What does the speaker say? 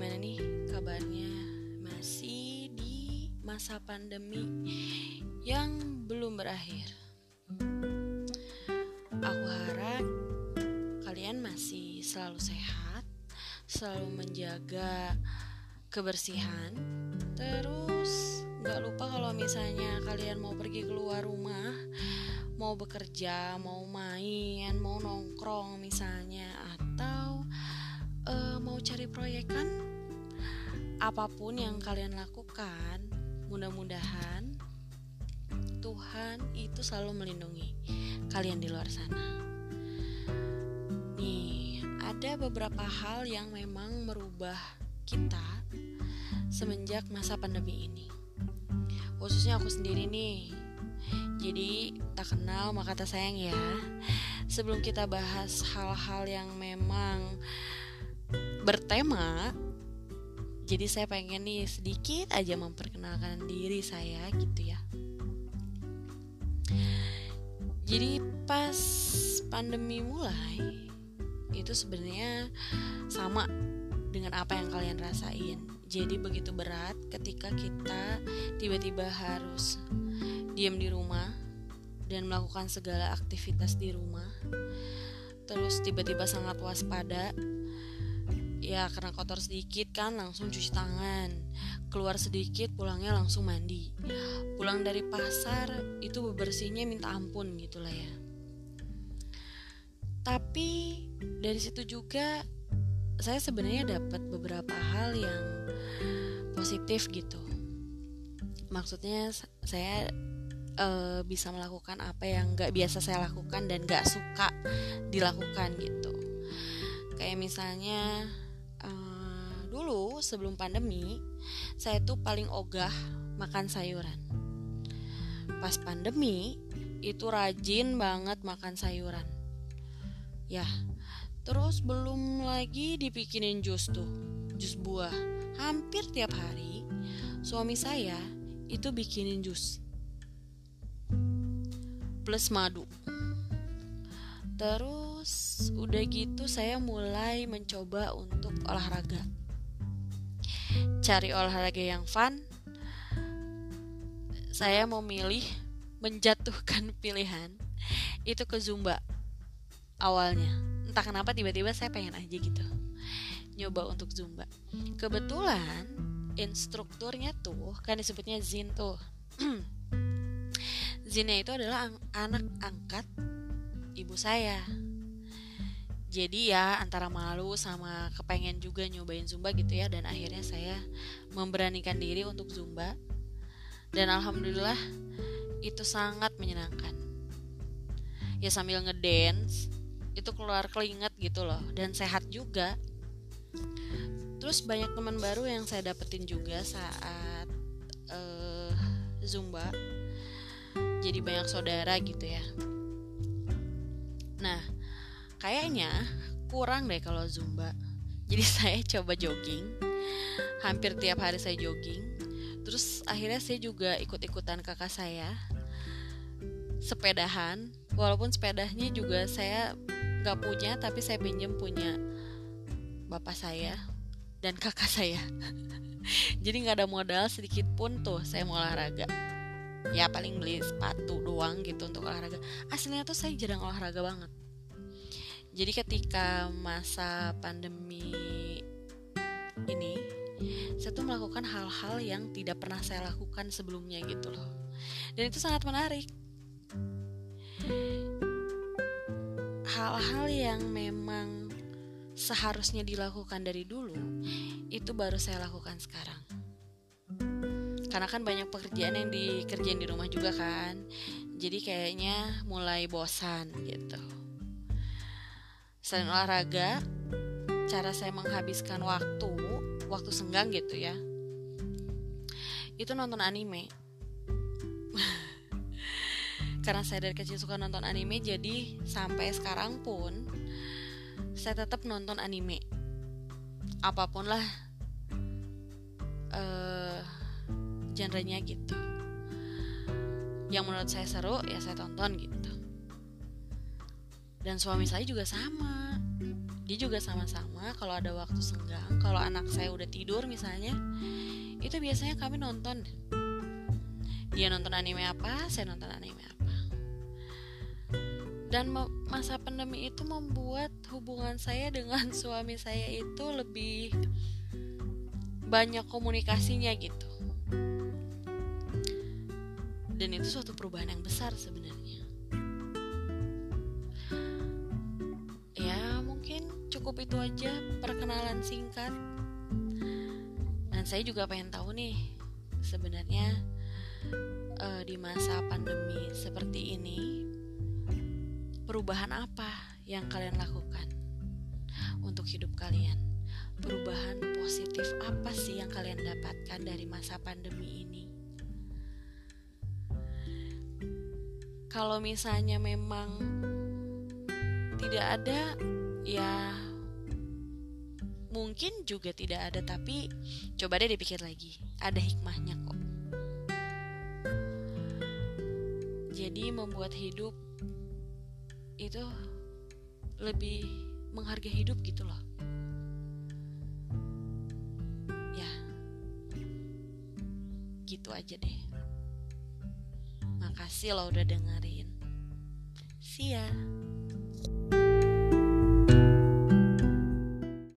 gimana nih kabarnya? Masih di masa pandemi yang belum berakhir. Aku harap kalian masih selalu sehat, selalu menjaga kebersihan, terus gak lupa kalau misalnya kalian mau pergi keluar rumah, mau bekerja, mau main, mau nongkrong misalnya, atau uh, mau cari proyek kan apa pun yang kalian lakukan, mudah-mudahan Tuhan itu selalu melindungi kalian di luar sana. Nih, ada beberapa hal yang memang merubah kita semenjak masa pandemi ini. Khususnya aku sendiri nih. Jadi, tak kenal maka tak sayang ya. Sebelum kita bahas hal-hal yang memang bertema jadi saya pengen nih sedikit aja memperkenalkan diri saya gitu ya. Jadi pas pandemi mulai itu sebenarnya sama dengan apa yang kalian rasain. Jadi begitu berat ketika kita tiba-tiba harus diam di rumah dan melakukan segala aktivitas di rumah terus tiba-tiba sangat waspada ya karena kotor sedikit kan langsung cuci tangan. Keluar sedikit pulangnya langsung mandi. Pulang dari pasar itu bebersihnya minta ampun gitulah ya. Tapi dari situ juga saya sebenarnya dapat beberapa hal yang positif gitu. Maksudnya saya uh, bisa melakukan apa yang gak biasa saya lakukan dan gak suka dilakukan gitu. Kayak misalnya dulu sebelum pandemi saya tuh paling ogah makan sayuran. Pas pandemi itu rajin banget makan sayuran. Ya terus belum lagi dibikinin jus tuh jus buah. Hampir tiap hari suami saya itu bikinin jus. Plus madu. Terus udah gitu saya mulai mencoba untuk olahraga cari olahraga yang fun, saya mau milih menjatuhkan pilihan itu ke Zumba awalnya. Entah kenapa tiba-tiba saya pengen aja gitu nyoba untuk Zumba. Kebetulan instrukturnya tuh kan disebutnya Zin tuh. Zinnya itu adalah anak angkat ibu saya jadi ya antara malu sama kepengen juga nyobain zumba gitu ya dan akhirnya saya memberanikan diri untuk zumba. Dan alhamdulillah itu sangat menyenangkan. Ya sambil ngedance itu keluar keringat gitu loh dan sehat juga. Terus banyak teman baru yang saya dapetin juga saat uh, zumba. Jadi banyak saudara gitu ya. Nah kayaknya kurang deh kalau zumba. Jadi saya coba jogging. Hampir tiap hari saya jogging. Terus akhirnya saya juga ikut-ikutan kakak saya sepedahan. Walaupun sepedanya juga saya nggak punya tapi saya pinjam punya bapak saya dan kakak saya. Jadi nggak ada modal sedikit pun tuh saya mau olahraga. Ya paling beli sepatu doang gitu untuk olahraga. Aslinya tuh saya jarang olahraga banget jadi ketika masa pandemi ini saya tuh melakukan hal-hal yang tidak pernah saya lakukan sebelumnya gitu loh. Dan itu sangat menarik. Hal-hal yang memang seharusnya dilakukan dari dulu itu baru saya lakukan sekarang. Karena kan banyak pekerjaan yang dikerjain di rumah juga kan. Jadi kayaknya mulai bosan gitu selain olahraga cara saya menghabiskan waktu waktu senggang gitu ya itu nonton anime. Karena saya dari kecil suka nonton anime jadi sampai sekarang pun saya tetap nonton anime. Apa pun lah uh, genrenya gitu. Yang menurut saya seru ya saya tonton gitu dan suami saya juga sama. Dia juga sama-sama kalau ada waktu senggang kalau anak saya udah tidur misalnya itu biasanya kami nonton. Dia nonton anime apa saya nonton anime apa. Dan masa pandemi itu membuat hubungan saya dengan suami saya itu lebih banyak komunikasinya gitu. Dan itu suatu perubahan yang besar sebenarnya cukup itu aja perkenalan singkat. Dan saya juga pengen tahu nih sebenarnya uh, di masa pandemi seperti ini perubahan apa yang kalian lakukan untuk hidup kalian? Perubahan positif apa sih yang kalian dapatkan dari masa pandemi ini? Kalau misalnya memang tidak ada ya mungkin juga tidak ada tapi coba deh dipikir lagi. Ada hikmahnya kok. Jadi membuat hidup itu lebih menghargai hidup gitu loh. Ya. Gitu aja deh. Makasih lo udah dengerin. See ya.